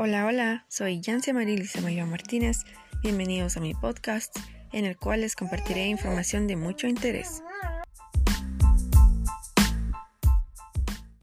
Hola, hola, soy Yancia Marilisa Mayor Martínez. Bienvenidos a mi podcast, en el cual les compartiré información de mucho interés.